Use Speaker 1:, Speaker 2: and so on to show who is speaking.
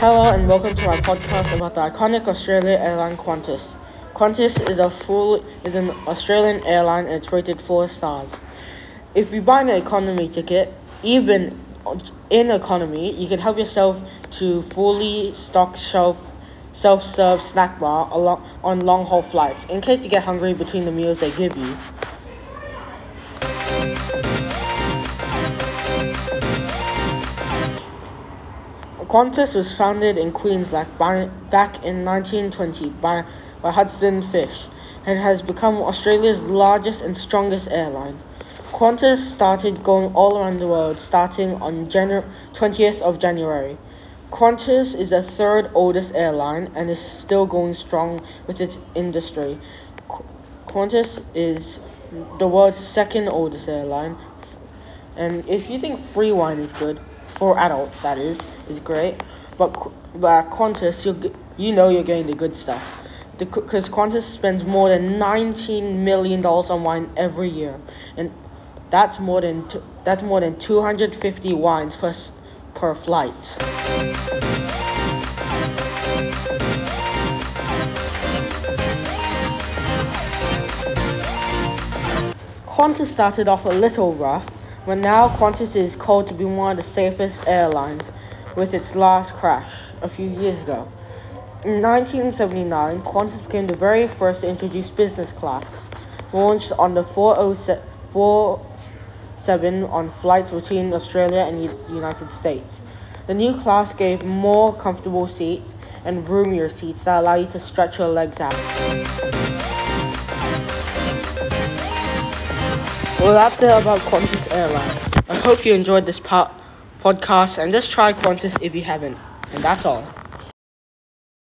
Speaker 1: Hello and welcome to our podcast about the iconic Australian airline Qantas. Qantas is a full is an Australian airline and it's rated four stars. If you buy an economy ticket, even in economy, you can help yourself to fully stocked shelf self-serve snack bar along on long-haul flights in case you get hungry between the meals they give you. Qantas was founded in Queensland by, back in 1920 by, by Hudson Fysh and has become Australia's largest and strongest airline. Qantas started going all around the world starting on Janu- 20th of January. Qantas is the third oldest airline and is still going strong with its industry. Qu- Qantas is the world's second oldest airline. And if you think free wine is good, for adults that is, is great. But, but Qantas, you you know you're getting the good stuff. Because Qantas spends more than $19 million on wine every year. And that's more than that's more than 250 wines per per flight. Qantas started off a little rough, but now Qantas is called to be one of the safest airlines with its last crash a few years ago. In 1979, Qantas became the very first to introduce business class, launched on the 407 on flights between Australia and the United States. The new class gave more comfortable seats and roomier seats that allow you to stretch your legs out. Well, that's it about Qantas Airlines. I hope you enjoyed this po- podcast and just try Qantas if you haven't. And that's all.